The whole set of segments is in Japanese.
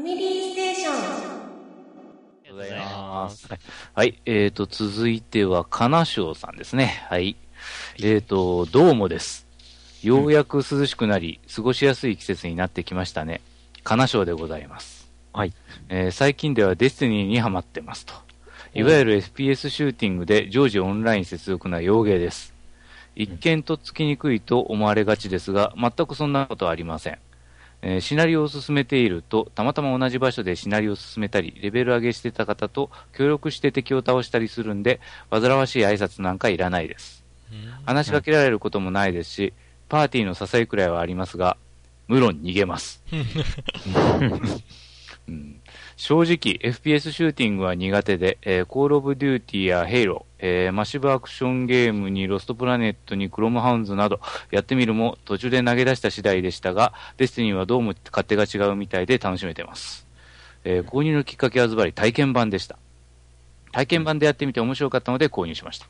ファミリーステーション。ありがとうございます。はい、えーと、続いては、金賞さんですね。はい。えーと、どうもです。ようやく涼しくなり、過ごしやすい季節になってきましたね。金賞でございます。はい。えー最近ではデスティニーにハマってますと。いわゆる FPS シューティングで常時オンライン接続な洋芸です。一見とっつきにくいと思われがちですが、全くそんなことはありません。えーシナリオを進めていると、たまたま同じ場所でシナリオを進めたり、レベル上げしてた方と協力して敵を倒したりするんで、煩わしい挨拶なんかいらないです。話しかけられることもないですし、パーティーの支えくらいはありますが、無論逃げます。うん正直、FPS シューティングは苦手で、えー、コールオブデューティーやヘイロー、えーマシブアクションゲームにロストプラネットにクロムハウンズなどやってみるも途中で投げ出した次第でしたが、デスティニーはどうも勝手が違うみたいで楽しめてます。えー購入のきっかけはズバリ体験版でした。体験版でやってみて面白かったので購入しました。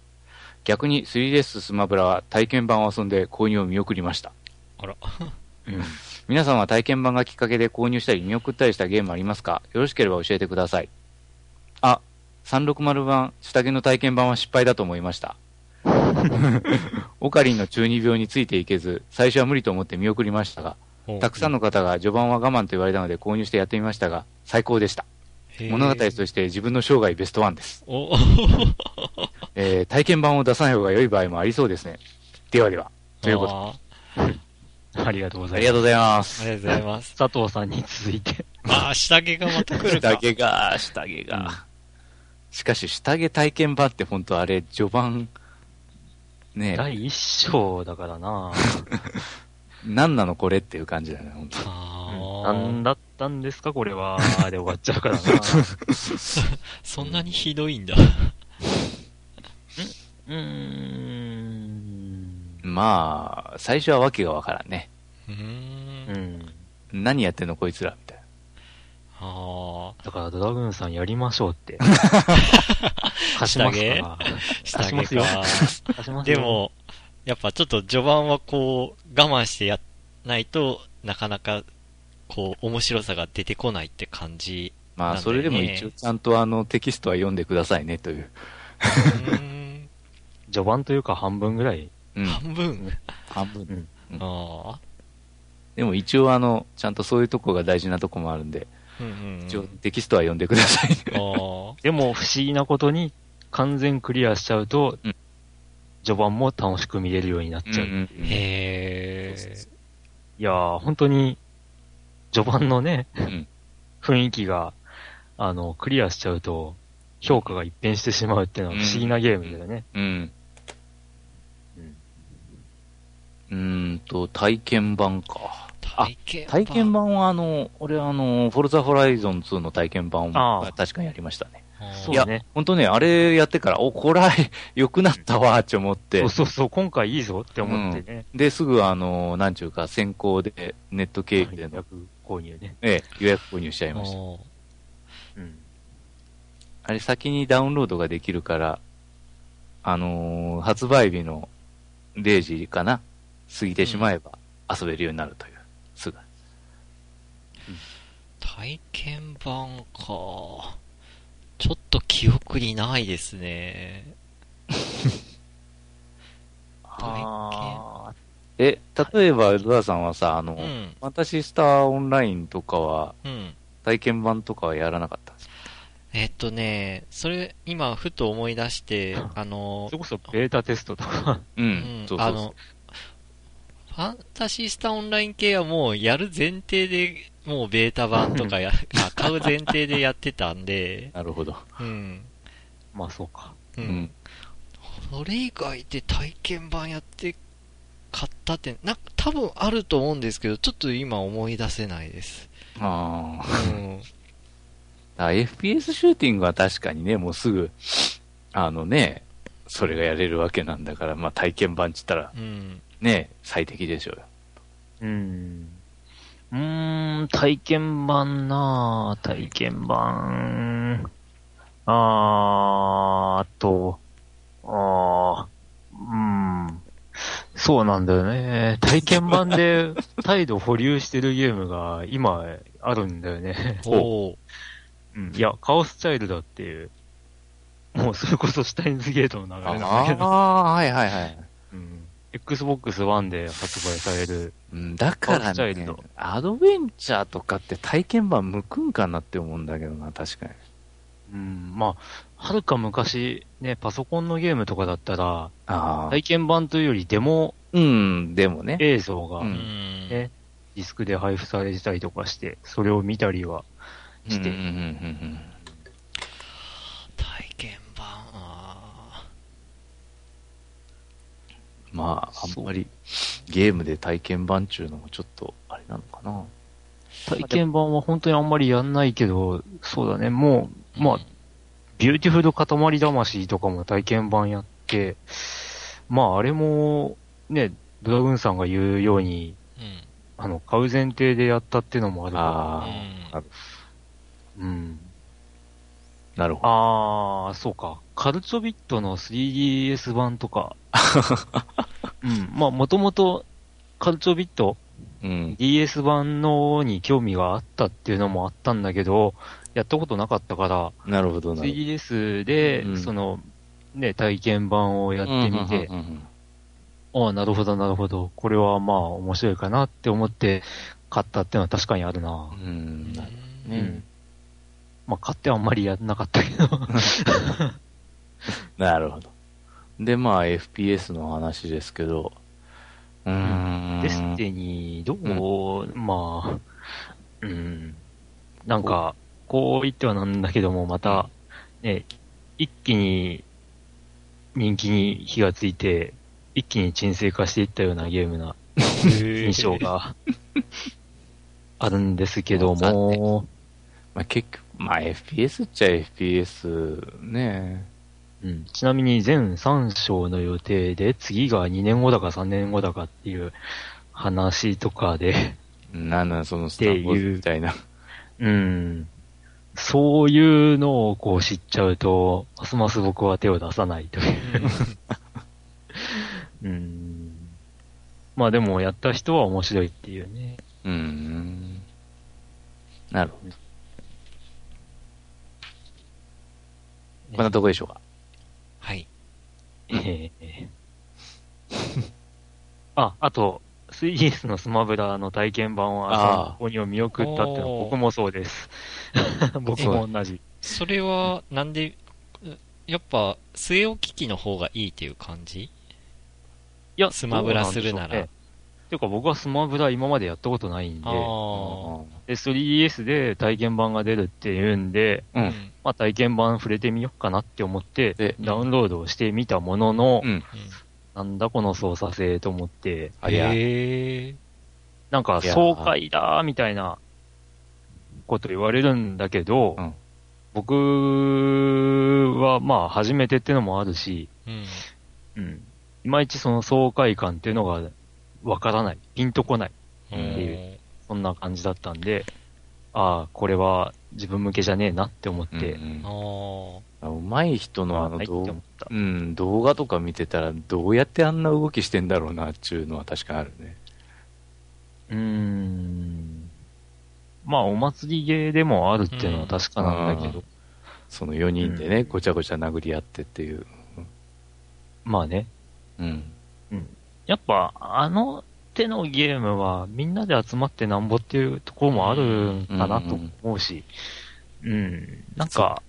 逆に 3DS スマブラは体験版を遊んで購入を見送りました。あら。皆さんは体験版がきっかけで購入したり見送ったりしたゲームありますか？よろしければ教えてください。あ、360版、下着の体験版は失敗だと思いました。オカリンの中二病についていけず、最初は無理と思って見送りましたが、たくさんの方が序盤は我慢と言われたので購入してやってみましたが、最高でした。物語として自分の生涯ベストワンです。おえー体験版を出さない方が良い場合もありそうですね。ではでは。ということでありがとうございます。ありがとうございます。ありがとうございます。佐藤さんに続いて。ああ、下着がまた来るか。下着が、下着が。しかし、下着体験版って本当あれ、序盤、ねえ、第一章だからな 何なのこれっていう感じだね、本当あ何だったんですかこれは。で終わっちゃうからな そんなにひどいんだ。うーん。まあ、最初はわけがわからんね。うー。うんん。何やってんのこいつら、みたいな。あだからドラグーンさんやりましょうって。貸しますか？ら。下貸しますよ着か。貸しますよで、も、やっぱちょっと序盤はこう、我慢してやないとなかなか、こう、面白さが出てこないって感じ。まあ、それでも一応ちゃんとあの、テキストは読んでくださいね、という。うーん。序盤というか半分ぐらい。うん。半分。半分。うん。ああ。でも一応あの、ちゃんとそういうとこが大事なとこもあるんで、うんうん一応テキストは読んでくださいね。うん。あ でも不思議なことに完全クリアしちゃうと、うん序盤も楽しく見れるようになっちゃう。うんうんあ。へえ。いやー、本当に、序盤のね、うん雰囲気が、あの、クリアしちゃうと、評価が一変してしまうっていうのは不思議なゲームだよね。うん。うんうーんと、体験版か。あ体験版。体験版はあの、俺あの、フォルザホライゾン2の体験版ああは確かにやりましたね。いやそうね。ほんとね、あれやってから、お、これは良くなったわ、って思ってそう。そうそう、今回いいぞって思ってね。で、すぐあの、なんちゅうか、先行で、ネット経由での、約購入ね。ええ、予約購入しちゃいました。うん。あれ先にダウンロードができるから、あのー発売日の0時かな過ぎてしまえば遊べるようになるという。すぐ。体験版か。ちょっと記憶にないですね。あえ、例えば、ルアさんはさ、あの、うん。ファンタシースターオンラインとかは、うん。体験版とかはやらなかったんですか？えっとね、それ、今、ふと思い出して、あのーそれこそベータテストとか。ううんん、そうそうそうあの。、ファンタシースタオンライン系はもうやる前提で、もうベータ版とかや、あ買う前提でやってたんで、なるほど。うん。まあそうか。うん。それ以外で体験版やって買ったって、なんか多分あると思うんですけど、ちょっと今思い出せないです。ああ。うん。FPS シューティングは確かにね、もうすぐ、あのね、それがやれるわけなんだから、まあ体験版っつったらうん。ね、最適でしょうよ。うん。うーん、体験版なぁ、体験版。あー、あと、あー、うん。そうなんだよね。体験版で 態度保留してるゲームが今あるんだよね。おーうん。いや、カオスチャイルドっていう、もうそれこそシュタインズゲートの流れなんだけど、ああ、はいはいはい。うん。Xbox One で発売される、うんだからねアドベンチャーとかって体験版向くんかなって思うんだけどな、確かに。うん、まあ、はるか昔、ね、パソコンのゲームとかだったら。体験版というよりデモうん、でもね。映像がううんディスクで配布されてたりとかして、それを見たりはして、うんうんうん体験版、あうんまあ、あんまりゲームで体験版っていうのもちょっと、あれなのかな。体験版は本当にあんまりやんないけど、そうだね、もーう、まあ、ビューティフル塊魂とかも体験版やって、まああれも、ね、ドラグーンさんが言うように、うん。あの、買う前提でやったっていうのもあるあうんあ、うん。なるほど。あー、そうか。カルチョビットの 3DS 版とか。うん。まあ、もともと、カルチョビット？うん。DS 版のに興味があったっていうのもあったんだけど、やったことなかったから、なるほど、なるほど。3DS で、うんその、ね、体験版をやってみてああ、なるほど、なるほど。これはまあ面白いかなって思って買ったっていうのは確かにあるな。うん。うねん。まあ買ってはあんまりやんなかったけど。なるほど。で、まあ、FPS の話ですけど、うーん。デスティニー、どう、まあ、うん。なんか、こう言ってはなんだけども、また、ね、一気に人気に火がついて、一気に沈静化していったようなゲームな印象が あるんですけども、まあ、結局、まあ、FPS っちゃ FPS ね。うん、ちなみに全3章の予定で、次が2年後だか3年後だかっていう話とかで、なんなん、そのスター・ウォーズみたいな。うん。そういうのをこう知っちゃうと、ますます僕は手を出さないという。うん。まあでもやった人は面白いっていうね。うーん。なるほど。こんなとこでしょうか？はい。ええあ、あと、3DS のスマブラの体験版をああ朝ここにを見送ったっての僕もそうです。僕も同じ。それは、なんで、やっぱ、据え置き機の方がいいっていう感じ？いや、スマブラするならていうか僕はスマブラ今までやったことないんで。で 3DS で体験版が出るっていうんで、う。うんん。まあ体験版触れてみようかなって思ってで、ダウンロードをしてみたものの、うん。なんだこの操作性と思って、ありゃ。へえ。なんか爽快だーみたいなこと言われるんだけど、うん僕はまあ初めてってのもあるし、うん。うん。いまいちその爽快感っていうのがわからない。ピンとこない。うんいうそんな感じだったんで、ああ、これは自分向けじゃねえなって思って、うんあうん、うまい人のあの動。うん、動画とか見てたら、どうやってあんな動きしてんだろうなっていうのは確かにあるね。うーん。まあ、お祭りゲーでもあるっていうのは確かなんだけど、その4人でね、ごちゃごちゃ殴り合ってっていう。まあね。うん。やっぱ、あの手のゲームはみんなで集まってなんぼっていうところもあるかなと思うし、うん、なんか、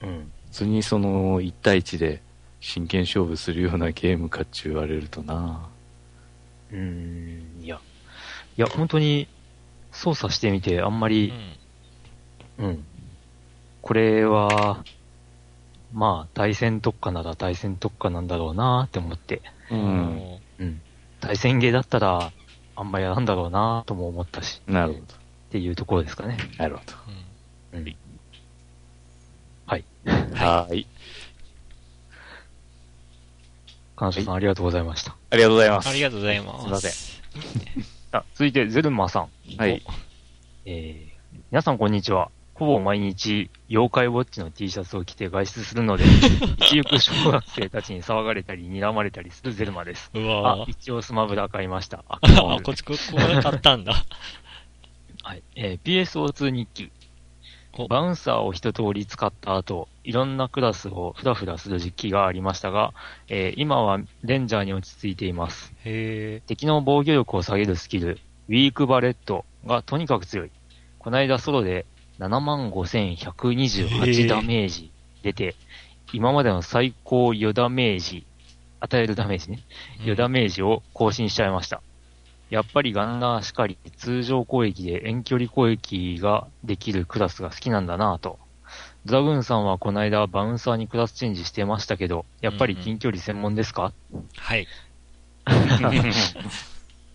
うん、普通にその1対1で真剣勝負するようなゲームかって言われるとな。うん、いや、いや、本当に操作してみてあんまあ。うり、ん。うん、これは、まあ、対戦特化なら対戦特化なんだろうなって思って、う。うんうん、対戦ゲーだったら、あんまやらんだろうなとも思ったし、なるほっていうところですかね。ど。なるほど。うん。はい。はーい。彼女さん、ありがとうございました。ありがとうございます。ありがとうございます。すいません あ続いて、ゼルマさん。はい。えー、皆さんこんにちは。ほぼ毎日、妖怪ウォッチの T シャツを着て外出するので、一行く小学生たちに騒がれたり、睨まれたりするゼルマです。うあわ、一応スマブラ買いました。あ、あ、こっちこ、ここで買ったんだ。はい。えー PSO2 日記お。バウンサーを一通り使った後、いろんなクラスをフラフラする時期がありましたが、えー今はレンジャーに落ち着いています。へ敵の防御力を下げるスキル、ウィークバレットがとにかく強い。こないだソロで75,128ダメージ出て、今までの最高余ダメージ、与えるダメージね。え。余ダメージを更新しちゃいました。やっぱりガンナーしかり、通常攻撃で遠距離攻撃ができるクラスが好きなんだなぁと。ザグーンさんはこの間バウンサーにクラスチェンジしてましたけど、やっぱり近距離専門ですか、はい。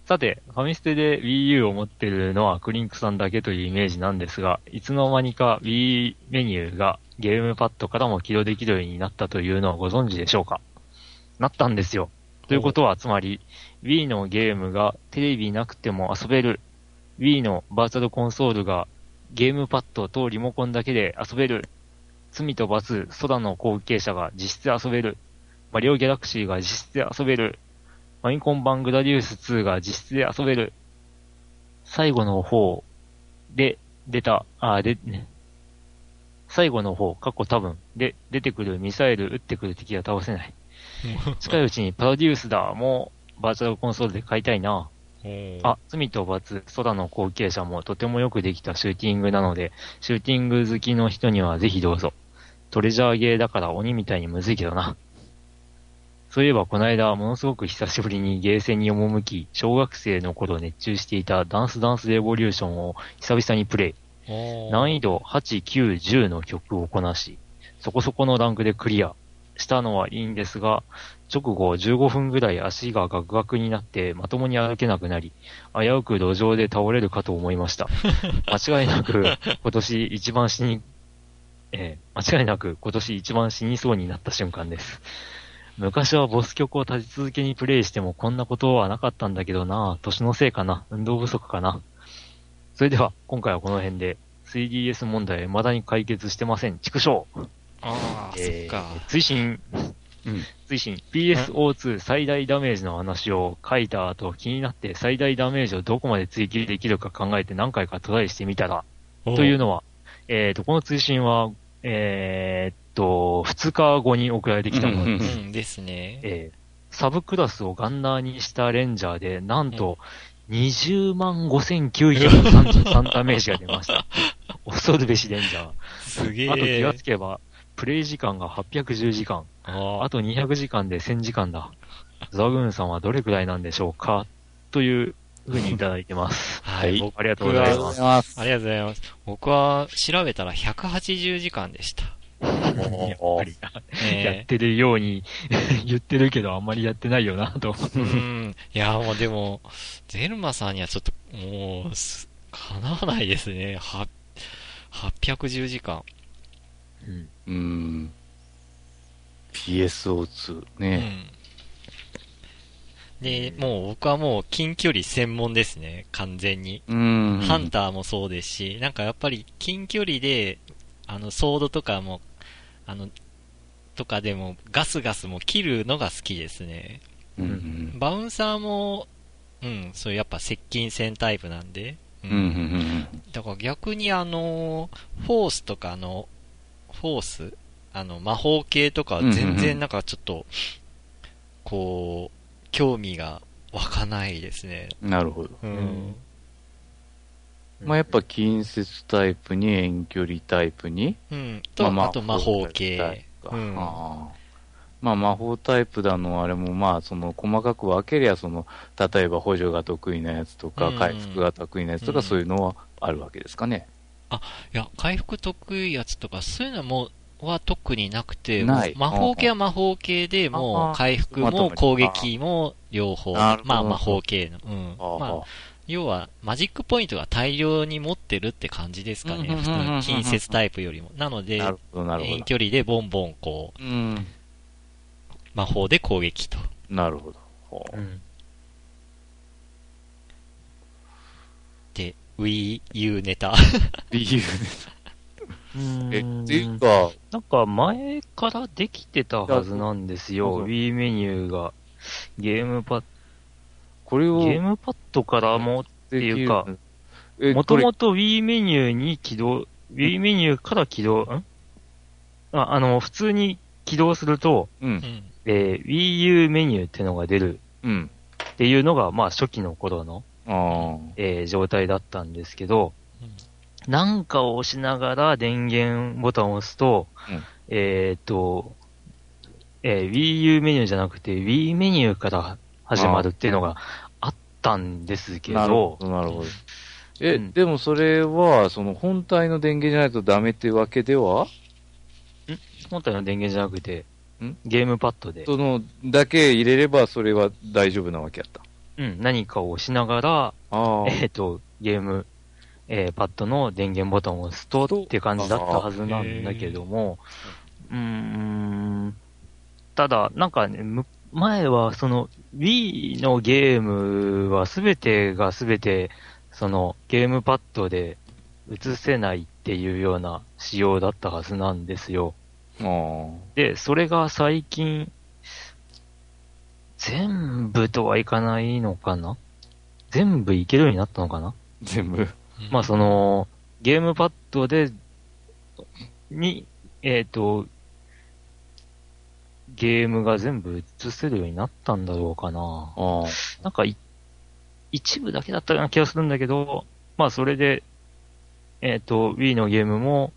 さて、ファミステで Wii U を持ってるのはクリンクさんだけというイメージなんですが、いつの間にか Wii メニューがゲームパッドからも起動できるようになったというのをご存知でしょうか？なったんですよ。ということは、つまり、Wii のゲームがテレビなくても遊べる。Wii のバーチャルコンソールがゲームパッドとリモコンだけで遊べる。罪と罰、空の後継者が実質遊べる。マリオギャラクシーが実質遊べる。ファミコン版グラディウス2が実質で遊べる。最後の方で出た、あ、で、ね。最後の方、過去多分で出てくるミサイル撃ってくる敵は倒せない。近いうちにパラディウスだ、もうバーチャルコンソールで買いたいな。おあ、罪と罰、空の後継者もとてもよくできたシューティングなので、シューティング好きの人にはぜひどうぞ。トレジャーゲーだから鬼みたいにむずいけどな。そういえばこの間、ものすごく久しぶりにゲーセンに赴き、小学生の頃熱中していたダンスダンスレボリューションを久々にプレイ。お難易度8、9、10の曲をこなし、そこそこのランクでクリアしたのはいいんですが、直後15分ぐらい足がガクガクになってまともに歩けなくなり、危うく路上で倒れるかと思いました。間違いなく今年一番死に、えー間違いなく今年一番死にそうになった瞬間です。昔はボス曲を立ち続けにプレイしてもこんなことはなかったんだけどな。年のせいかな。運動不足かな。それでは、今回はこの辺で、3DS 問題は未だに解決してません。畜生。ああ、えーそっか。追伸、うん。追伸、PSO2 最大ダメージの話を書いた後、気になって最大ダメージをどこまで追求できるか考えて何回かトライしてみたら、というのは、えっ、と、この追伸は、えーっと、2日後に送られてきたものうんです。うんですね。えーサブクラスをガンナーにしたレンジャーで、なんと、20万5933ダメージが出ました。恐るべしレンジャー。すげあと気えがつ。けば、プレイ時間が810時間。ああと200時間で1000時間だ。ザグーンさんはどれくらいなんでしょうか？というふうにいただいてます。はいありがとうございます。ありがとうございます。僕は調べたら180時間でした。やっぱり、やえってるように 言ってるけど、あんまりやってないよな、と。えうん。いや、もうでも、ゼルマさんにはちょっと、もう、す叶わないですね。は、810時間。うんうん。PSO2 ね。うん。で、もう僕はもう近距離専門ですね。完全に。うん。ハンターもそうですし、なんかやっぱり近距離で、あの、ソードとかも、あの、とかでもガスガスも切るのが好きですね。うんうんバウンサーも、うん、そういうやっぱ接近戦タイプなんで。ううん。だから逆にあの、フォースとかの、フォースあの、魔法系とかは全然なんかちょっと、こう、興味が湧かないですね。うん。なるほど。うん。まあやっぱ近接タイプに遠距離タイプに？うん。と、まあと魔法系。うんああまあ魔法タイプだのあれもまあその細かく分けりゃその例えば補助が得意なやつとかうん回復が得意なやつとうんかそういうのはあるわけですかね。いや、回復得意やつとか、そういうのも、は特になくて、魔法系は魔法系で、もあう回復も攻撃も両方、まあ魔法系の。うん。まあ、要は、マジックポイントが大量に持ってるって感じですかね。普通の近接タイプよりも。なので遠ど。距離でボンボンこう、うん。魔法で攻撃と。なるほど。ほううんで、Wii U ネタ。理由え、うんっていうか、なんか前からできてたはずなんですよ。Wii メニューが。ゲームパッこれをゲームパッドからも、ていうかえもともと Wii メニューに起動、Wii メニューから起動、ん？ああの、普通に起動すると、う。うんん。えー Wii U メニューっていうのが出るうん。っていうのが、まあ初期の頃の、あえー状態だったんですけど、うんなんかを押しながら電源ボタンを押すと、うんえーっと、えー Wii U メニューじゃなくて Wii メニューから始まるっていうのがあったんですあ。けなるほど、ど、なるほど。え、うんでもそれは、その本体の電源じゃないとダメってわけでは？本体の電源じゃなくてん、ゲームパッドで、その、だけ入れればそれは大丈夫なわけやった。うん、何かを押しながら。えーっと、ゲーム、えーパッドの電源ボタンを押すとっていう感じだったはずなんだけども、うーん、ただ、なんかね、む前はその Wii のゲームはすべてがすべて、そのゲームパッドで映せないっていうような仕様だったはずなんですよ。あで、それが最近、全部とはいかないのかな？全部いけるようになったのかな？全部。まあその、ゲームパッドで、に、えっ、と、ゲームが全部映せるようになったんだろうかな。なんかい、一部だけだったような気がするんだけど、まあそれで、えっ、と、Wii のゲームも、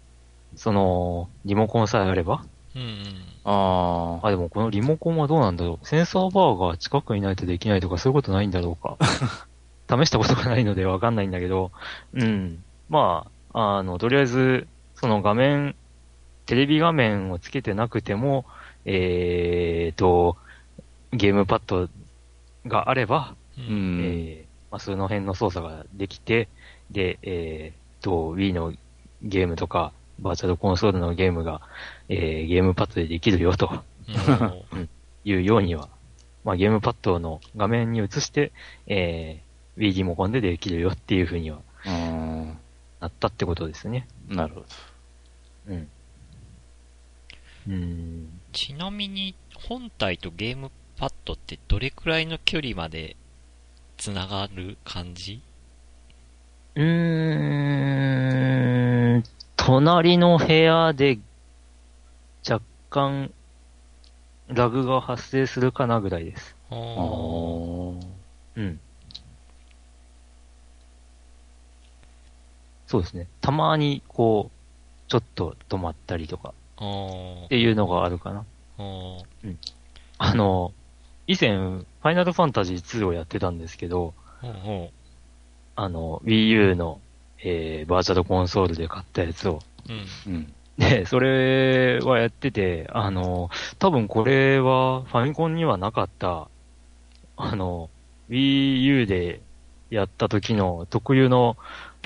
その、リモコンさえあればうんうん。ああ。あ、でもこのリモコンはどうなんだろう。センサーバーが近くにないとできないとかそういうことないんだろうか。試したことがないのでわかんないんだけど、うん。まあ、あの、とりあえず、その画面、テレビ画面をつけてなくても、えーと、ゲームパッドがあれば、う。うんん。えーまあ、その辺の操作ができて、で、えーと、Wii のゲームとか、バーチャルコンソールのゲームが、えーゲームパッドでできるよと。うんいうようには、まあ、ゲームパッドの画面に映して、えー、Wii リモコンでできるよっていうふうにはうん。なったってことですね。なるほど。うん。うん。ちなみに、本体とゲームパッドってどれくらいの距離まで繋がる感じ？うーん、隣の部屋で若干ラグが発生するかなぐらいです。あああ。うん。そうですね。たまにこう、ちょっと止まったりとかっていうのがあるかな。あー。あの、以前、ファイナルファンタジー2をやってたんですけど、ほうほあの、Wii U の、えー、バーチャルコンソールで買ったやつを。う。うん。うん。で、それはやってて、あの、多分これはファミコンにはなかった、あの、Wii U でやった時の特有の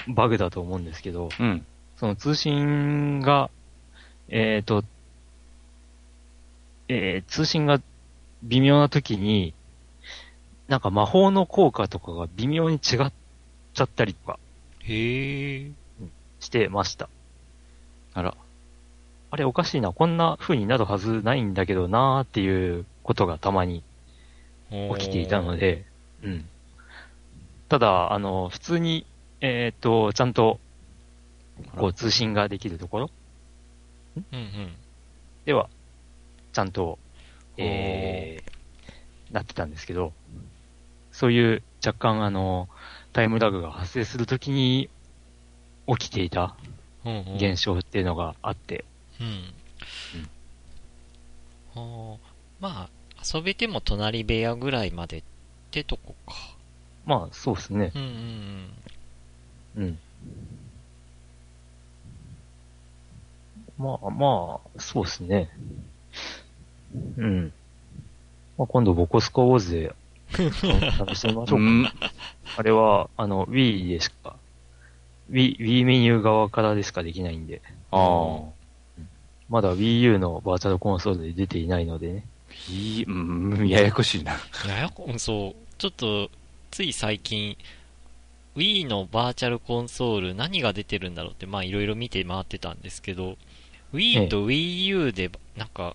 バグだと思うんですけど、うん。その通信が、えっ、と、えー通信が微妙な時に、なんか魔法の効果とかが微妙に違っちゃったりとかへえ。してました。あら。あれおかしいな、こんな風になるはずないんだけどなーっていうことがたまに起きていたので、うん。ただ、あの、普通に、えっ、と、ちゃんと、こう通信ができるところ？うんうん。では、ちゃんと、えー、なってたんですけど、そういう若干あの、タイムラグが発生するときに起きていたうんうん。現象っていうのがあって、うん。ああ。まあ、遊べても隣部屋ぐらいまでってとこか。まあそうですね。うんうんうん。まあまあ、そうですね。うん。まあ今度ボコスコウォーズで 試してみましょうか。うん。あれは、あの、Wii でしか、Wii、Wii メニュー側からでしかできないんで、ああ。まだ Wii U のバーチャルコンソールで出ていないのでね。いい、うん、ややこしいな。うん。ややこ、うんそう。ちょっと、つい最近、Wii のバーチャルコンソール何が出てるんだろうって、まあいろいろ見て回ってたんですけど、Wii と Wii U で、なんか、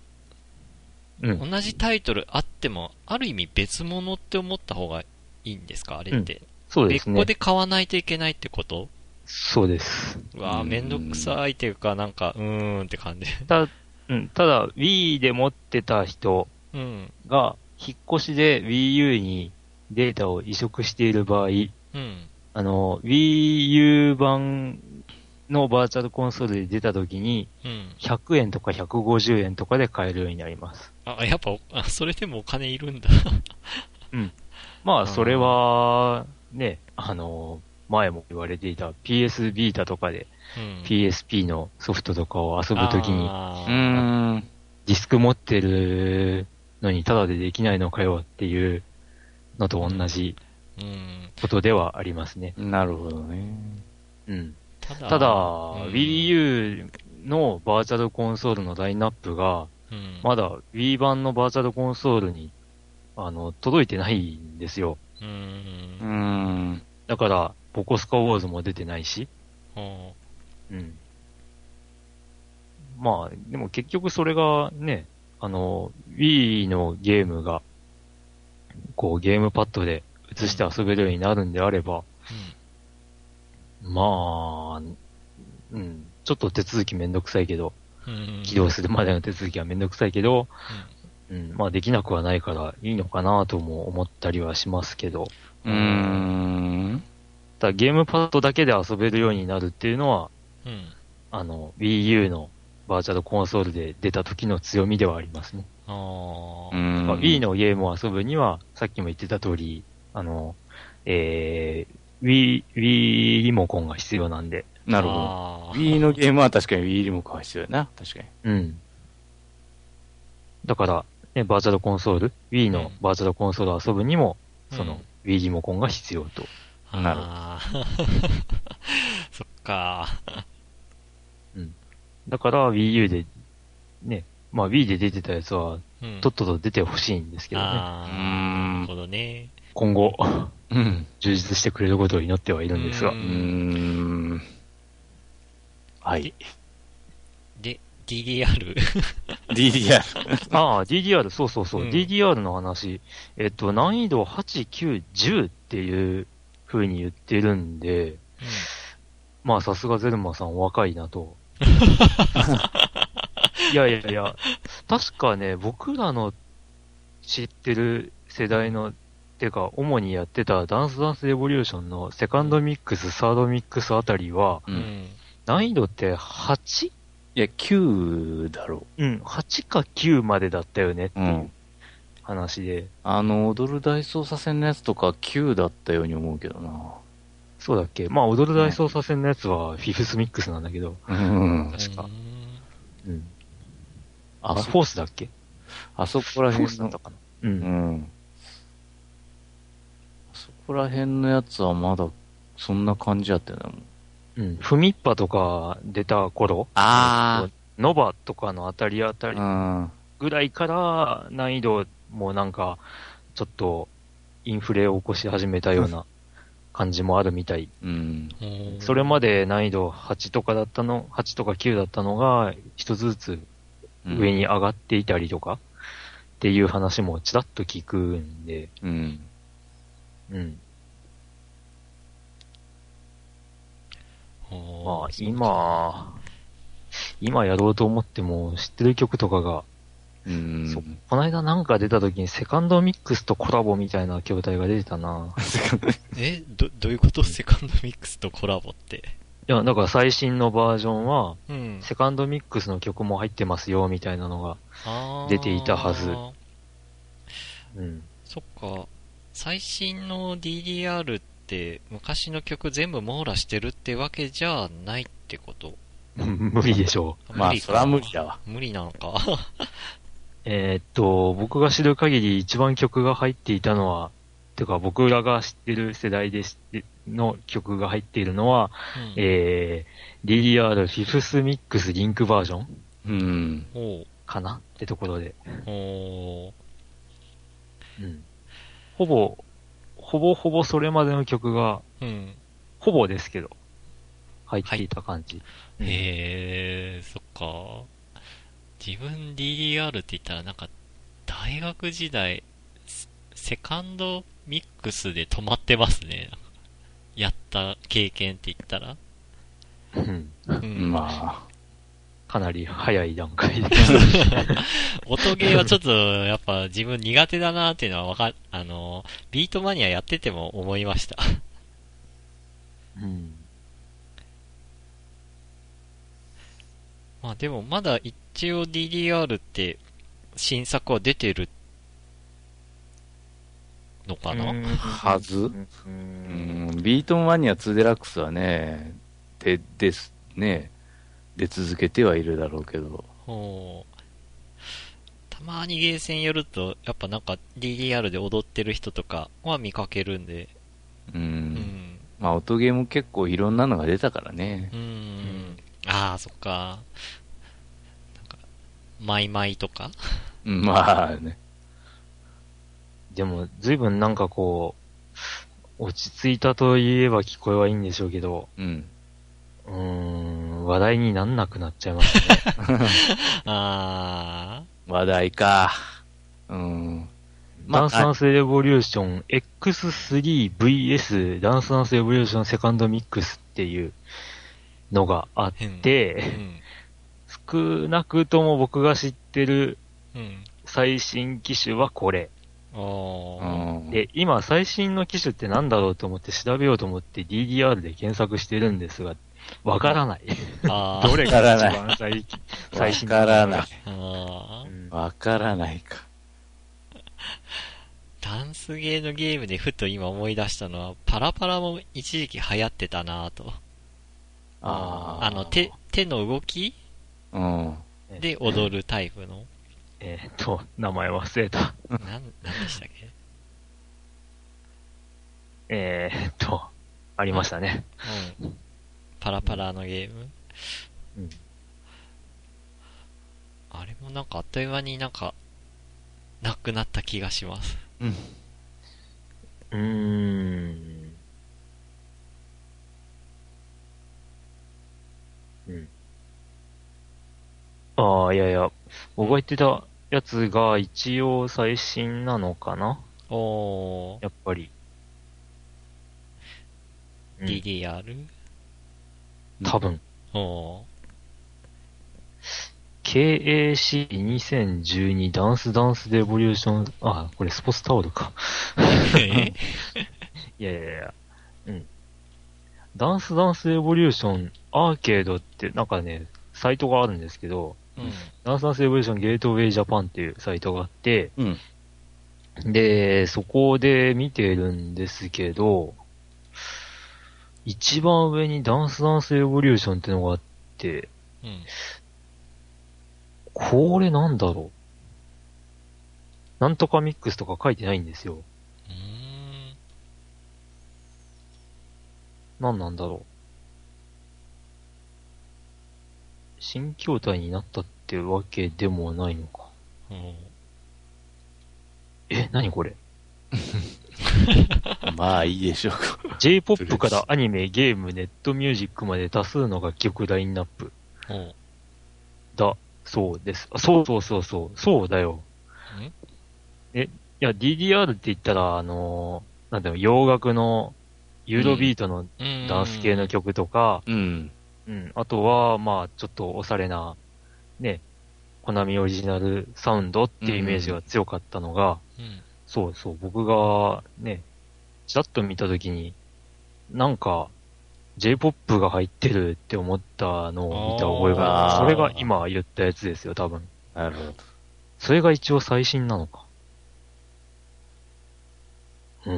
うん。同じタイトルあっても、ある意味別物って思った方がいいんですか？あれって。別個そうですね。で買わないといけないってこと？そうです。うわぁ、うんめんどくさいっていうか、なんか、うーんって感じ。た、うん、ただ、Wii で持ってた人うん。が、引っ越しで Wii U にデータを移植している場合、うん。あの、Wii U 版のバーチャルコンソールで出た時に、うん。100円とか150円とかで買えるようになります。あ、やっぱお、あ、それでもお金いるんだ。まあ、それは、ね、あの、前も言われていた PS ビータとかでうん。PSP のソフトとかを遊ぶときに、うあーーん。ディスク持ってるのにタダでできないのかよっていうのと同じうん。ことではありますね。なるほどね。うん。ただ、Wii U のバーチャルコンソールのラインナップが、うん。まだ Wii 版のバーチャルコンソールに、あの、届いてないんですよ。う。うん。だから、ボコスカウォーズも出てないし、ほうん。まあ、でも結局それがね、あの、Wii のゲームが、こうゲームパッドで映して遊べるようになるんであれば、うまあ、うん、ちょっと手続きめんどくさいけど、うん。うん。起動するまでの手続きはめんどくさいけど、うん、まあできなくはないからいいのかなとも思ったりはしますけど、うーん。ただゲームパッドだけで遊べるようになるっていうのは、うん。あの、Wii U のバーチャルコンソールで出た時の強みではありますね。ああ Wii のゲームを遊ぶには、さっきも言ってた通り、あの、えー、Wii、Wii リモコンが必要なんで、なるほど。Wii のゲームは確かに Wii リモコンが必要やな。確かに。うん。だから、ね、バーチャルコンソール、Wii のバーチャルコンソールを遊ぶにも、うんその、Wii リモコンが必要と。なるほど そっか。だから Wii U で、ね、まあ Wii で出てたやつは、うん。とっとと出てほしいんですけどね。ああ、んなるほどね。今後、うん。充実してくれることを祈ってはいるんですがう。ん。はい。で、DDR? DDR。ああ、DDR、そうそうそう、うん DDR の話。えっと、難易度8、9、10っていう風に言ってるんで、まあさすがゼルマさんお若いなと。いやいやいや、確かね、僕らの知ってる世代の、てか、主にやってたダンスダンスレボリューションのセカンドミックス、サードミックスあたりは、う。うんん。難易度って 8? いや、9だろうん、8か9までだったよねってう。う。いうん話で。あの、踊る大捜査線のやつとか9だったように思うけどな。そうだっけ？まあ、踊る大捜査線のやつはフィフスミックスなんだけど。うん。確かうんうん。ああ、フォースだっけ？あそこらフォー辺のスだった、かなう。うんん。あそこら辺のやつはまだ、そんな感じやったよな、もううん。フミッパとか出た頃？あノバとかのあたりあたりうん。ぐらいから難易度もなんか、ちょっとインフレを起こし始めたような 感じもあるみたい。うん。うんそれまで難易度8とかだったの、8とか9だったのが、一つずつ上に上がっていたりとか、っていう話もちらっと聞くんで、うん。うん。ほまあー、今、今やろうと思っても知ってる曲とかが、うん。そこの間なんか出た時にセカンドミックスとコラボみたいな筐体が出てたな。え、ど、どういうこと？セカンドミックスとコラボって？いや、だから最新のバージョンは、うん。セカンドミックスの曲も入ってますよ、みたいなのが。出ていたはずうん。そっか。最新の DDR って昔の曲全部網羅してるってわけじゃないってこと？無理でしょう。まあ、そら無理だわ。無理なのか？えーっと、僕が知る限り一番曲が入っていたのは、てか僕らが知ってる世代で知っての曲が入っているのは、うんえー、DDR フィフスミックスリンクバージョン？うん。かな？ってところで。おーうん。ほぼ、ほぼほぼそれまでの曲が、うん。ほぼですけど、入っていた感じ。うんへえ、そっか。自分 DDR って言ったらなんか、大学時代、セセカンドミックスで止まってますね。った経験って言ったら。うん。うん。まかなり早い段階で。音ゲーはちょっと、やっぱ自分苦手だなっていうのはわか、あの、ビートマニアやってても思いました。うん。まあでもまだ一応 DDR って新作は出てるのかな、うんはず？うん、ビートマニア2デラックスはね、で、です、ね、出続けてはいるだろうけど、ほうたまにゲーセン寄ると、やっぱなんか DDR で踊ってる人とかは見かけるんで、う。うんん。まあ、音ゲーも結構いろんなのが出たからねう。ん。ああ、そっか。なんか、マイマイとか？うんまあね。でも、随分なんかこう、落ち着いたと言えば聞こえはいいんでしょうけど、うん。うーん、話題になんなくなっちゃいましたね。あ 話題か。うん。まあダンスダンスレボリューション X3VS ダンスダンスレボリューションセカンドミックスっていうのがあっあ。うん。て、うん。少なくとも僕が知ってるうん。最新機種はこれ。で、今最新の機種ってなんだろうと思って調べようと思って DDR で検索してるんですが、わからない。ああ。どれが一番最最新わからない。あわからないか。ダンスゲーのゲームでふと今思い出したのは、パラパラも一時期流行ってたなぁと。ああの、手、手の動きあ。うん。で踊るタイプの。えーっと、名前忘れた。なん、なんでしたっけ？えーっと、ありましたね。うん。パラパラのゲーム？うんあれもなんかあっという間になんか、なくなった気がします。うん。うーん。うん。ああ、いやいや、僕が言ってたやつが一応最新なのかな？おー、やっぱり。うん DDR? 多分。お KAC2012 ダンスダンスレボリューション、あ、これスポーツタオルか。ー。いやいやいや、うん。ダンスダンスレボリューションアーケードってなんかね、サイトがあるんですけど、うん。ダンスダンスレボリューションゲートウェイジャパンっていうサイトがあって、うん。で、そこで見てるんですけど、一番上にダンスダンスレボリューションってのがあって、うん。これなんだろう？なんとかミックスとか書いてないんですよ。うーん。何なんだろう？新筐体になったってわけでもないのか。うんえ、何これ？まあいいでしょうか。?J-POP からアニメ、ゲーム、ネットミュージックまで多数の楽曲ラインナップ。おうだ、そうです。あそうそうそうそう。そうだよ。んえ、いや、DDR って言ったら、あのーなんだろう、洋楽の、ユーロビートのうんダンス系の曲とか、うん。うん、あとは、まあ、ちょっとおしゃれな、ね、コナミオリジナルサウンドっていうイメージが強かったのが、うん。そうそう、僕がね、ちらっと見たときに、なんか、J-POP が入ってるって思ったのを見た覚えがある。それが今言ったやつですよ、多分。なるほど。それが一応最新なのか。うーん。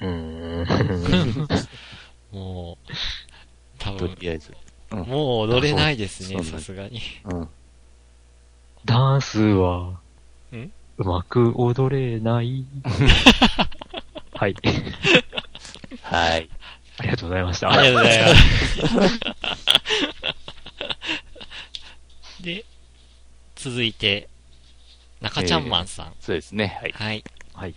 うーん。もう、多と分、りあえず。もう踊れないですね、さすがに。うん。ダンスは、んうまく踊れない。はい。はい。ありがとうございました。ありがとうございます。で、続いて、中ちゃんマンさん。そうですね。はい。はい。はい。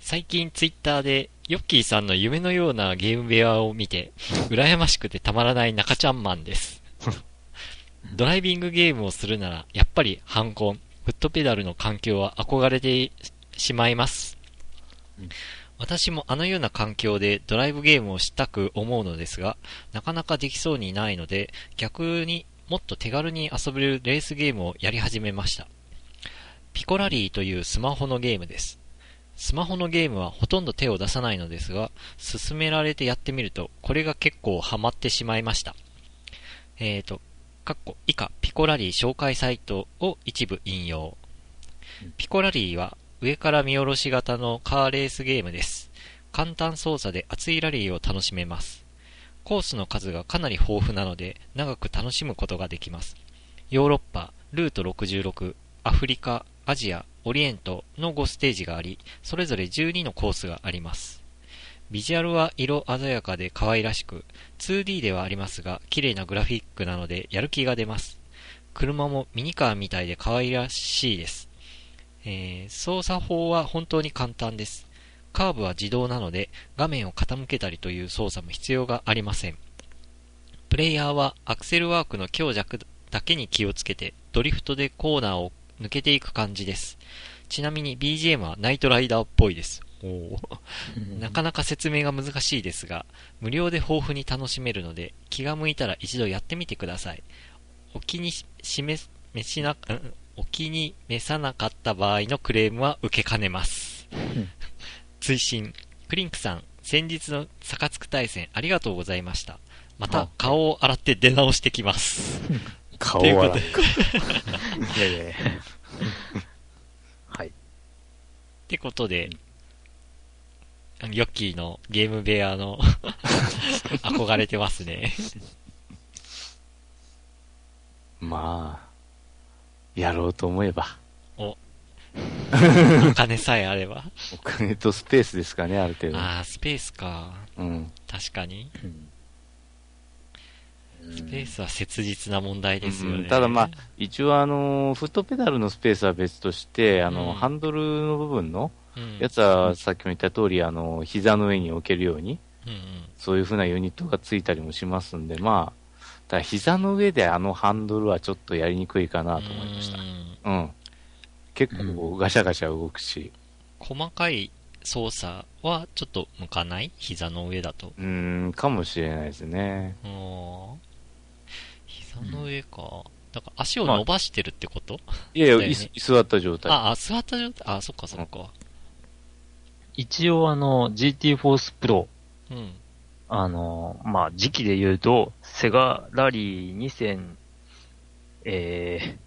最近ツイッターで、ヨッキーさんの夢のようなゲーム部屋を見て、羨ましくてたまらない中ちゃんマンです。ドライビングゲームをするなら、やっぱりハンコン、フットペダルの環境は憧れてしまいます。うん私もあのような環境でドライブゲームをしたく思うのですが、なかなかできそうにないので、逆にもっと手軽に遊べるレースゲームをやり始めました。ピコラリーというスマホのゲームです。スマホのゲームはほとんど手を出さないのですが、勧められてやってみると、これが結構ハマってしまいました。えーと、以下、ピコラリー紹介サイトを一部引用。ピコラリーは上から見下ろし型のカーレースゲームです。簡単操作で熱いラリーを楽しめます。コースの数がかなり豊富なので長く楽しむことができます。ヨーロッパ、ルート66、アフリカ、アジア、オリエントの5ステージがあり、それぞれ12のコースがあります。ビジュアルは色鮮やかで可愛らしく、2D ではありますが、綺麗なグラフィックなのでやる気が出ます。車もミニカーみたいで可愛らしいです。えー操作法は本当に簡単です。カーブは自動なので、画面を傾けたりという操作も必要がありません。プレイヤーはアクセルワークの強弱だけに気をつけて、ドリフトでコーナーを抜けていく感じです。ちなみに BGM はナイトライダーっぽいです。なかなか説明が難しいですが、無料で豊富に楽しめるので、気が向いたら一度やってみてください。お気にし示召しな、んお気に召さなかった場合のクレームは受けかねます。追伸クリンクさん、先日のサカツク対戦ありがとうございました。またあ顔を洗って出直してきます。顔 ということはで、いやいやいや。はい。ってことで、あのヨッキーのゲーム部屋の 憧れてますね。まあ、やろうと思えば。お金さえあれば。お金とスペースですかね、ある程度。ああ、スペースか。うん。確かに。うんスペースは切実な問題ですよね。うんただまあ、一応あの、フットペダルのスペースは別として、あの、うんハンドルの部分のうん、やつはさっきも言った通り、あの、膝の上に置けるように、うんうん。そういう風なユニットがついたりもしますんで、まあ、ただ膝の上であのハンドルはちょっとやりにくいかなと思いましたう。んうん。結構ガシャガシャ動くし、細かい操作はちょっと向かない？膝の上だと。うーん、かもしれないですね。うーん膝の上か。だから足を伸ばしてるってこと、いやいや、い座った状態。あ、あ、座った状態？あ、そっかそっか。一応あの、GT フォースプロ、うん。あの、まあ、時期で言うと、セガラリー2000、え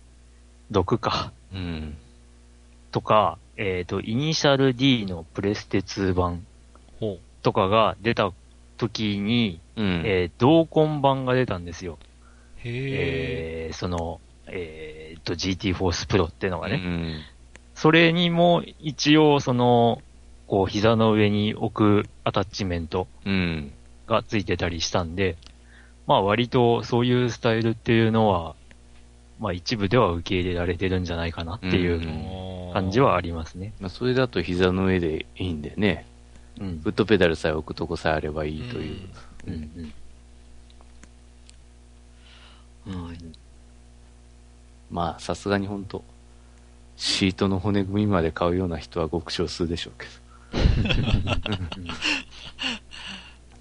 ー、6か、うん。とか、えっ、と、イニシャル D のプレステ2版ほとかが出た時に、うん。えー同梱版が出たんですよ。え。えーその、えっ、と、GT フォースプロっていうのがね。うん。それにも一応その、こう膝の上に置くアタッチメントうん。がついてたりしたんで、まあ割とそういうスタイルっていうのは、まあ一部では受け入れられてるんじゃないかなっていううん感じはありますね。まあ、それだと膝の上でいいんでね、うん。フットペダルさえ置くとこさえあればいいという。うんうん。はいまあ、さすがに本当シートの骨組みまで買うような人はごく少数でしょうけど。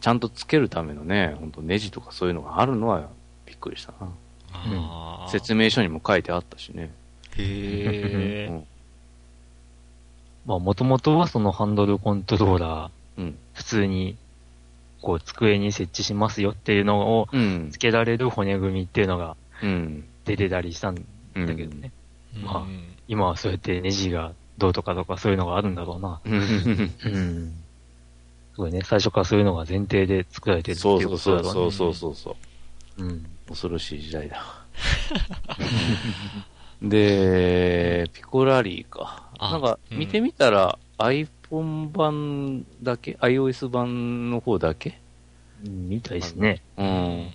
ちゃんとつけるためのね、本当ネジとかそういうのがあるのはびっくりしたな。あー説明書にも書いてあったしね。へえ。うん。まあもともとはそのハンドルコントローラー、うん。普通に、こう机に設置しますよっていうのをうんつ。けられる骨組みっていうのがうん。出てたりしたんうんだけどね。まあうん今はそうやってネジがどうとかとかそういうのがあるんだろうな。うん。うん。すごいね。最初からそういうのが前提で作られてるってそいううことだろね。そうそうそうそうそう。うん。恐ろしい時代だ。で、ピコラリーか。あなんか、うん見てみたら、iPhone 版だけ ?iOS 版の方だけ？みたいですね。うん。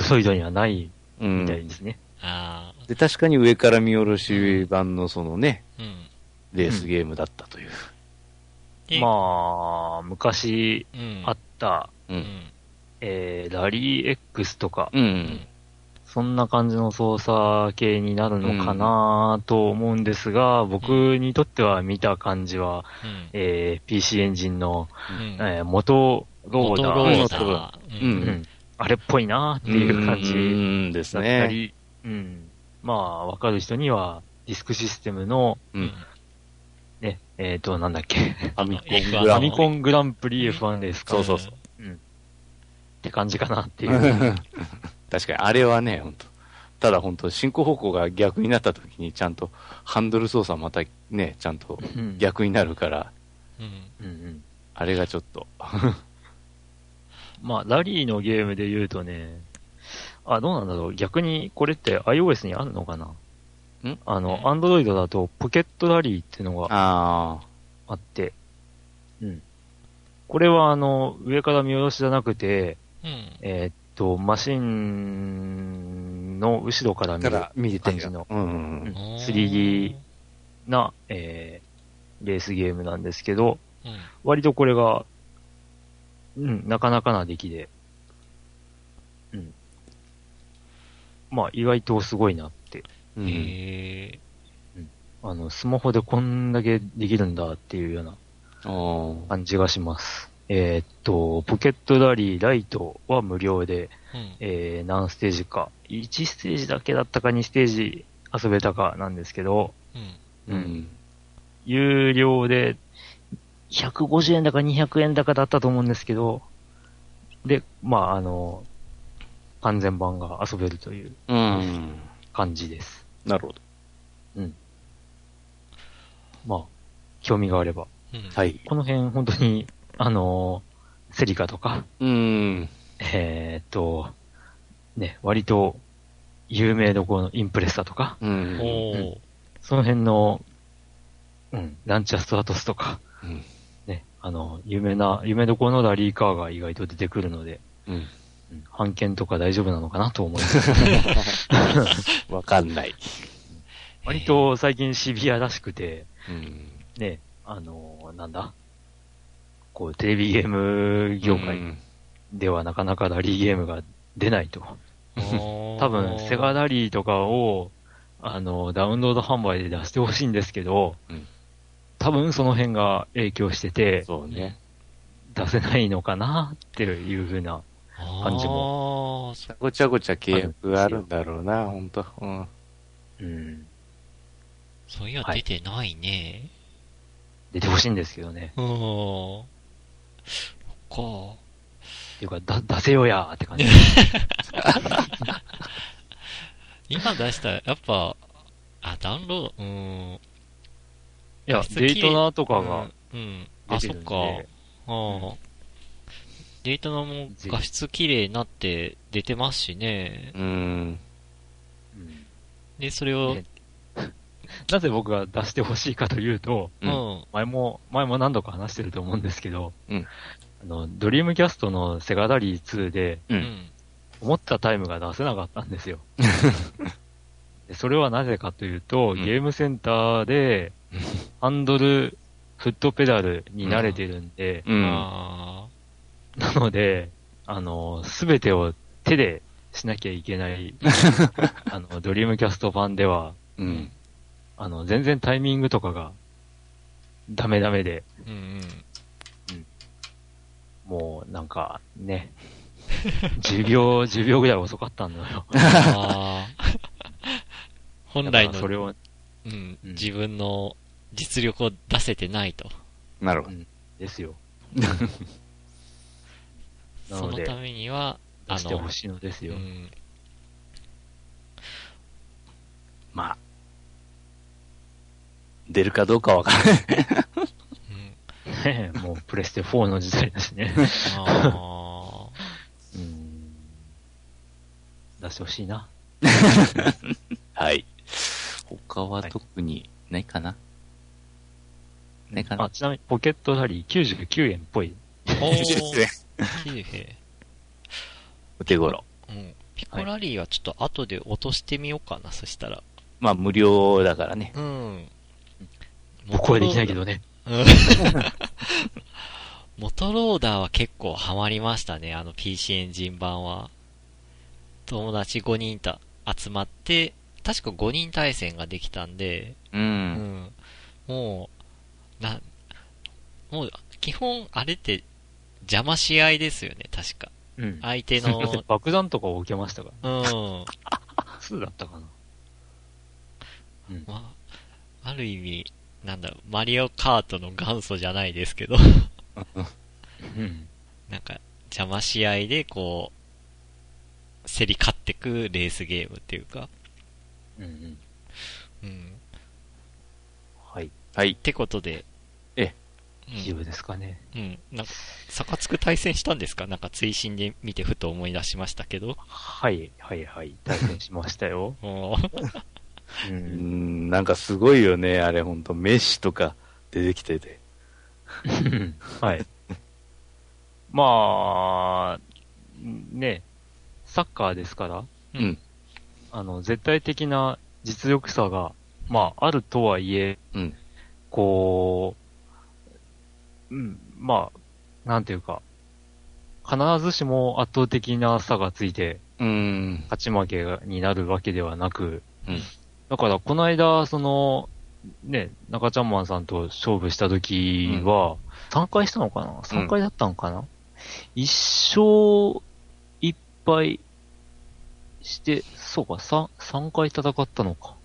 ソイドにはないうんみたいですね。あで、確かに上から見下ろし版のそのね、あ。うん。レースゲームだったという。でまあ、昔うん。あった、う。うんん。えー、ラリー X とか、うん。そんな感じの操作系になるのかなと思うんですが、僕にとっては見た感じは、うん。えー PC エンジンの、うん。えー元ローダーローダー。ううんん。うんあれっぽいなっていう感じうんですね。り、うん。まあ、わかる人には、ディスクシステムの、うん。ね、えっ、と、なんだっけ、ファミコン F1 グラングランプリ F1 ですか。そうそうそう。って感じかなっていう。確かに、あれはね、本当ただ本当進行方向が逆になった時にちゃんとハンドル操作またね、ちゃんとうん逆になるから、うん。うんうん。あれがちょっと、まあ、ラリーのゲームで言うとね、あ、どうなんだろう。逆に、これって iOS にあるのかな？ん？あの、うん Android だとポケットラリーっていうのがああって、うん。これはあの、上から見下ろしじゃなくて、うん。えーっと、マシンの後ろからあ、見る見れて感じのうんうんうん。うん 3D な、えー、レースゲームなんですけど、うん。割とこれが、うん、なかなかな出来で、うん。まあ、意外とすごいなって。うんへあの、スマホでこんだけできるんだっていうような感じがします。えーっと、ポケットラリーライトは無料で、ーうん。えー、何ステージか、1ステージだけだったか2ステージ遊べたかなんですけど、うん。うん。有料で、150円だか200円だかだったと思うんですけど、で、まあ、あの、完全版が遊べるといううん。感じです。なるほど。まあ、興味があれば。うん。はい。この辺、本当に、あの、セリカとか、うん。えーっと、ね、割と、有名どころのインプレッサとか、うん。その辺の、うん、ランチャストラトスとか、うん。ね、あの、有名な、有名どころのラリーカーが意外と出てくるので、うん。うん判件とか大丈夫なのかなと思います。わかんない。割と最近シビアらしくて、うん。ね、あの、なんだ？こう、テレビゲーム業界うんではなかなかラリーゲームが出ないと。多多分、セガラリーとかを、あの、ダウンロード販売で出してほしいんですけど、うん多分その辺が影響してて、そうね。出せないのかなっていう風な。感じも。ごちゃごちゃ契約があるんだろうな、ほんと。うん。うん。そういや、出てないね。出てほしいんですけどね。うん。そっか。っていうか、だ、出せよやーって感じ。今出したら、やっぱ、あ、ダウンロード、うーん。いや、デイトナーとかがうん。うん。あ、出てるんで、そっか。ああ。データのも画質綺麗になって出てますしね。うん。うんで、それを、ねなぜ僕が出してほしいかというと、ううんん。前も、前も何度か話してると思うんですけど、うんあの、ドリームキャストのセガラリー2で、う。うんん。思ったタイムが出せなかったんですよ。でそれはなぜかというと、うんゲームセンターで、ハンドル、フットペダルに慣れてるんで、なので、あの、すべてを手でしなきゃいけない、あの、ドリームキャスト版では、うん。あの、全然タイミングとかが、ダメダメで、ーうんうん。もう、なんか、ね、10秒、10秒ぐらい遅かったんだよ。ああ。本来の、それを、うん、うん自分の実力を出せてないと。なるほど。ですよ。な そのためには、あの出してほ、しいのですよ。うん、まあ。出るかどうかわからない。もうプレステ4の時代だしね。あうん出してほしいな。はい。他は特にないかな、ないかな？あ、ちなみにポケットラリー99円っぽい。あ。おー、綺麗。お手頃。うん。ピコラリーはちょっと後で落としてみようかな、そしたら。まあ、無料だからね。うん。僕はできないけどね。うん。モトローダーは結構ハマりましたね、あの PC エンジン版は。友達5人と集まって、確か5人対戦ができたんで、う。うんん。もう、な、もう、基本、あれって、邪魔し合いですよね、確か。うん。相手の、爆弾とかを受けましたか？ら。うん。2だったかな。うん。まあ、ある意味、なんだろう、マリオカートの元祖じゃないですけど、うん。なんか、邪魔し合いで、こう、競り勝ってくレースゲームっていうか、うんうん。うん。はい。はいっ。てことで、えうん大丈夫ですかね。うん。なんか、逆つく対戦したんですか？なんか追伸で見てふと思い出しましたけど。はい、はい、はい。対戦しましたよ。もうんん、なんかすごいよね、あれほんと。メッシとか出てきてて。はい。まあ、ね、サッカーですから、うん。あの、絶対的な実力差が、まあ、あるとはいえ、うん。こう、うん、まあ、なんていうか、必ずしも圧倒的な差がついて、うん。勝ち負けになるわけではなく、うんだから、この間、その、ね、中ちゃんマンさんと勝負した時は、3回したのかな ?3 回だったのかな、一勝一敗して、そうか、3、三回戦ったのか。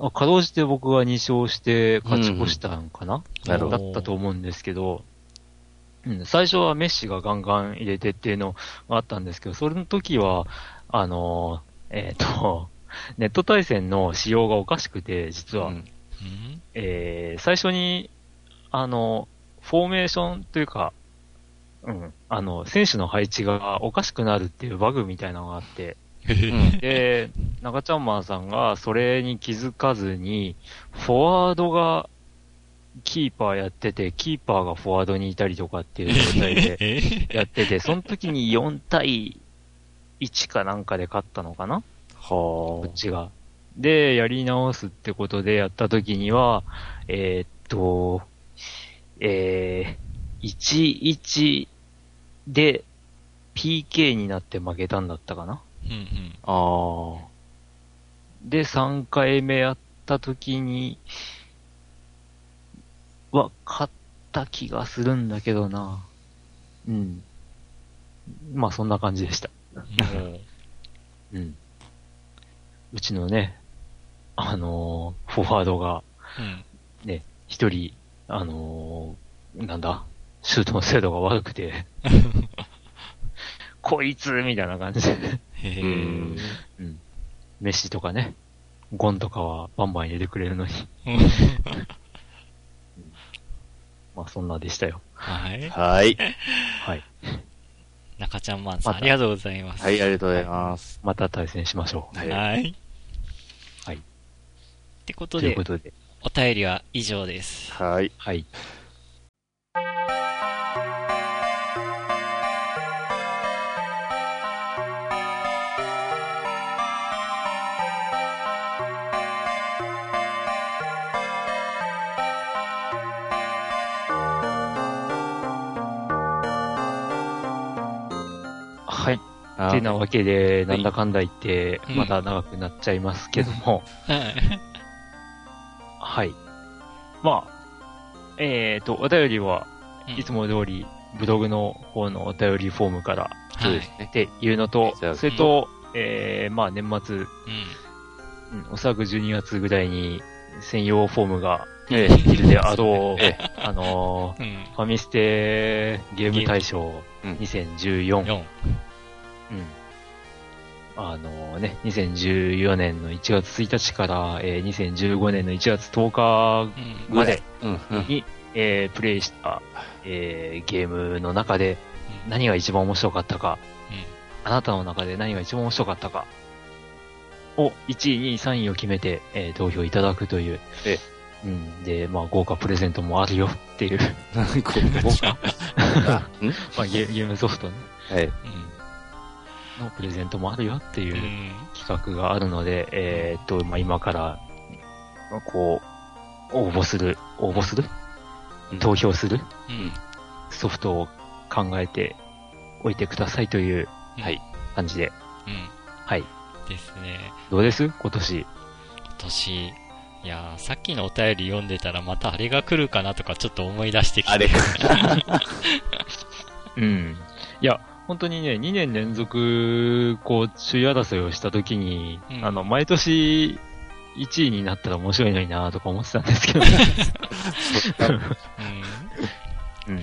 あ、かろうじて僕が2勝して勝ち越したんかな、なるほど。だったと思うんですけど、うん、最初はメッシがガンガン入れてっていうのがあったんですけど、それの時は、あのーえっ、と、ネット対戦の仕様がおかしくて、実は、うん。うんえー最初に、あの、フォーメーションというか、うん、あの、選手の配置がおかしくなるっていうバグみたいなのがあって、うん。で、中ちゃんマンさんがそれに気づかずに、フォワードがキーパーやってて、キーパーがフォワードにいたりとかっていう状態でえやってて、その時に4対1かなんかで勝ったのかなこはっちが。で、やり直すってことでやった時には、えーっと、えー、1-1で PK になって負けたんだったかなうんうん。あ。ああ。で、3回目やった時に、は、勝った気がするんだけどな。うん。まあ、そんな感じでした。もううん。うちのね、あのーフォワードが、うん。ね、一人、あのーなんだ、シュートの精度が悪くて、こいつみたいな感じで。うんうん。メッシとかね、ゴンとかはバンバン入れてくれるのに、まあそんなでしたよ。はい。はい。はい。中ちゃんマンさん、ありがとうございます。はい、ありがとうございます。また対戦しましょう。はい。ってことでというこ、とで、お便りは以上です。はい。はい。はい。あてなわけで、はいなんだかんだ言って、うんまた長くなっちゃいますけども、はい。はい。まあ、えっ、と、お便りは、いつも通り、ブログの方のお便りフォームからうですねっ。ていうのとそれと、えー、まあ年末、うん。うん、おそらく12月ぐらいに専用フォームがえいるであろう、えあのーうん。ファミステゲーム大賞うん2014、4。うん。あのね、2014年の1月1日から、えー2015年の1月10日うん。までうん、うん。に、えープレイした、えーゲームの中で何が一番面白かったか、あなたの中で何が一番面白かったかを1位、2位、3位を決めて、えー投票いただくという。えうん。で、まあ豪華プレゼントもあるよっていう、豪華 まあゲゲームソフトねはい。うん。のプレゼントもあるよっていううん。企画があるので、えーっと、まあ今から、まあこう、応募する、応募する？うん投票する？うん。ソフトを考えておいてくださいといううんはい。感じでうん。はい。ですね。どうです？今年。今年、いやーさっきのお便り読んでたらまたあれが来るかなとかちょっと思い出してきて。あれ うん。いや、本当にね、2年連続、こう、首位争いをした時に、うんあの、毎年、1位になったら面白いのになとか思ってたんですけど、うん。うん。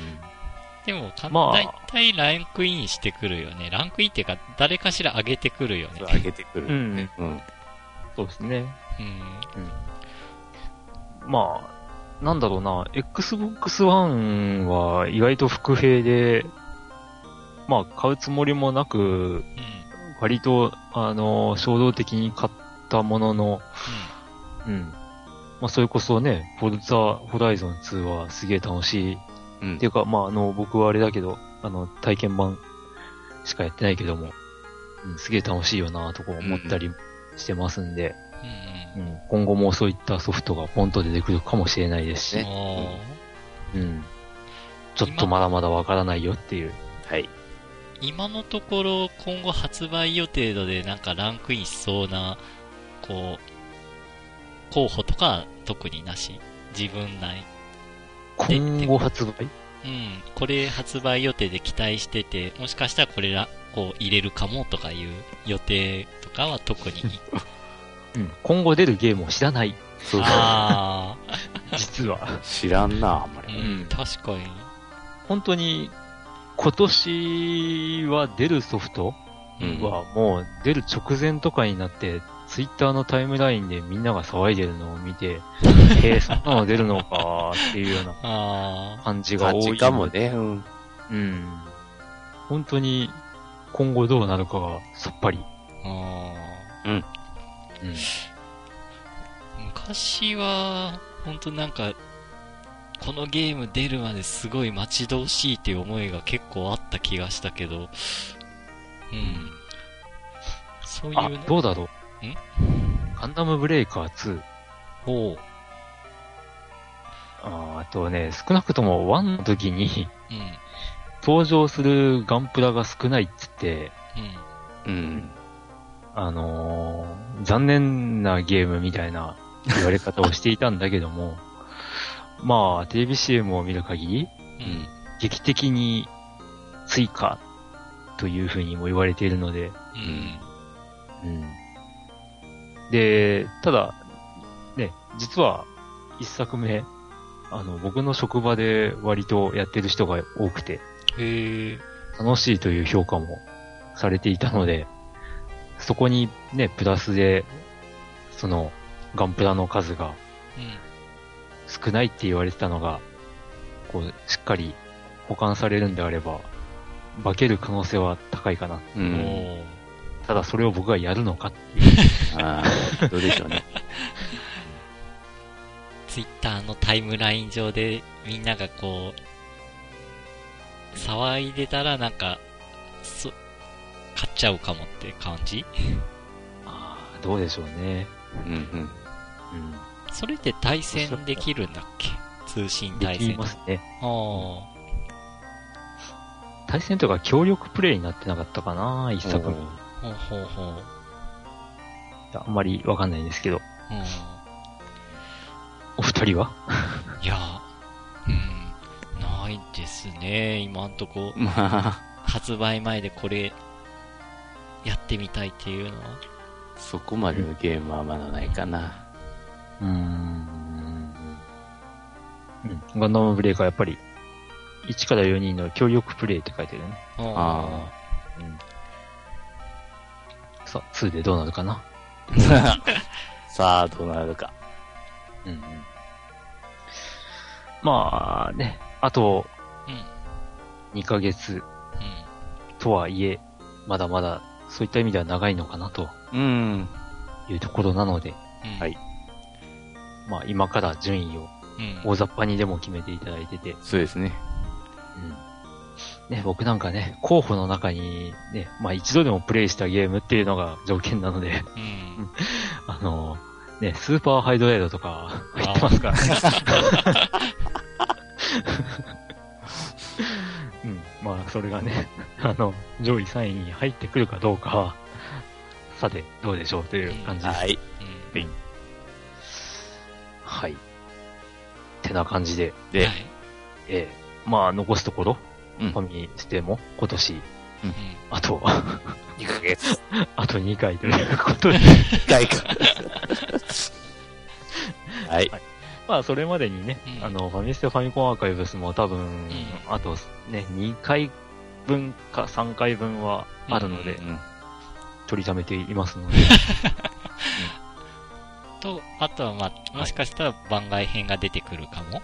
でも、かまあ大体ランクインしてくるよね。ランクインっていうか、誰かしら上げてくるよね。上げてくる。うん。うん。そうですね。うん。まあ、なんだろうな、Xbox One は意外と伏兵で、まあ、買うつもりもなく、うん。割と、あの、衝動的に買ったものの、うん。まあ、それこそね、フォルザホライゾン2はすげえ楽しい。うんっていうか、まあ、あの、僕はあれだけど、あの、体験版しかやってないけども、うん、すげえ楽しいよなとか思ったりしてますんで、うん。うん。うん、今後もそういったソフトがポンと出てくるかもしれないですし、ねうん。ちょっとまだまだわからないよっていう。はい。今のところ、今後発売予定度でなんかランクインしそうな、こう、候補とかは特になし？自分内。今後発売？うん。これ発売予定で期待してて、もしかしたらこれら、こう入れるかもとかいう予定とかは特に。うん。今後出るゲームを知らない。そうそう。あ 実は。知らんな、あんまあ、うり。ん、確かに。本当に、今年は出るソフトうんはもう出る直前とかになって、ツイッターのタイムラインでみんなが騒いでるのを見て、へえ、そんなの出るのかっていうようなあ感じが多い。感じかもね。うん。うん。本当に今後どうなるかがさっぱり。あ、ああ。うん。昔は、本当なんか、このゲーム出るまですごい待ち遠しいっていう思いが結構あった気がしたけど、うん。そういあうの、、どうだろう。ん？ガンダムブレイカー2。ほう。ああとね、少なくとも1の時にうん。登場するガンプラが少ないっつって、うん。うん。あのー残念なゲームみたいな言われ方をしていたんだけども、まあ、テレビ CM を見る限り、うん。劇的に追加というふうにも言われているので、うん。うん。で、ただ、ね、実は一作目、あの、僕の職場で割とやってる人が多くて、へえ。楽しいという評価もされていたので、そこにね、プラスで、その、ガンプラの数がうん。少ないって言われてたのが、こう、しっかり保管されるんであれば、化ける可能性は高いかな。うおん。ーただそれを僕がやるのかっていう。ああ、どうでしょうね。ツイッターのタイムライン上でみんながこう、騒いでたらなんか、そ、買っちゃうかもって感じ？ああ、どうでしょうね。うんうん。うん。それって対戦できるんだっけ？通信でき対戦。ますね。ああ。対戦とか協力プレイになってなかったかな一作目。ほうほうほう。あんまりわかんないんですけど。うん。お二人は？いや、うん、ないですね。今んとこ、まあ、発売前でこれ、やってみたいっていうのは。そこまでのゲームはまだないかな。うーん。うん。ガンダムブレイカーやっぱり、1から4人の協力プレイって書いてるね。あうん。さあ、2でどうなるかな？あ。さあ、どうなるか。うんうん。まあね、あとうん。2ヶ月うん。とはいえ、まだまだそういった意味では長いのかなとうん。いうところなので、うん。はいまあ今から順位をうん。大雑把にでも決めていただいてて、そうですね。うん。ね、僕なんかね、候補の中にね、まあ一度でもプレイしたゲームっていうのが条件なので、うん。あの、ね、スーパーハイドレードとか入ってますからね。うん。まあ、それがね、あの、上位3位に入ってくるかどうかは、さて、どうでしょうという感じです。はい。うんはい。てな感じで、で、はい。ええまあ、残すところ、うん。ファミステも今年、うん。あと、2ヶ月。あと2回ということで、1回か。はい。まあ、それまでにね、うん。あの、ファミステファミコンアーカイブスも多分、あとね、2回分か3回分はあるので、うん。取りためていますので、と、あとはまあ、もしかしたら番外編が出てくるかも。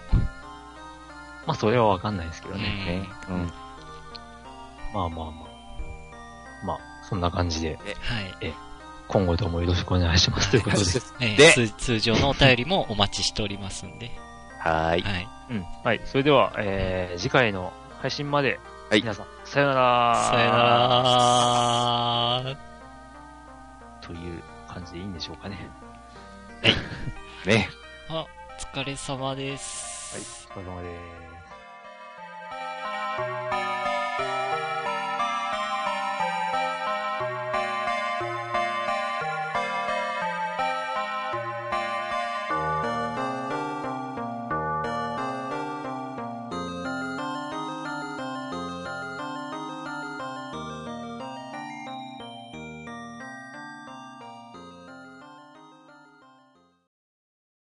まあ、それはわかんないですけどね。ね。うん。まあまあまあ。まあ、そんな感じで、はい。今後ともよろしくお願いしますということです。えーで通通常のお便りもお待ちしておりますんで。はい。はい。うん。はい。それでは、えー、次回の配信まで、はい皆さん、さよならさよならという感じでいいんでしょうかね。ね。あ、お疲れ様です。はい。お疲れ様です。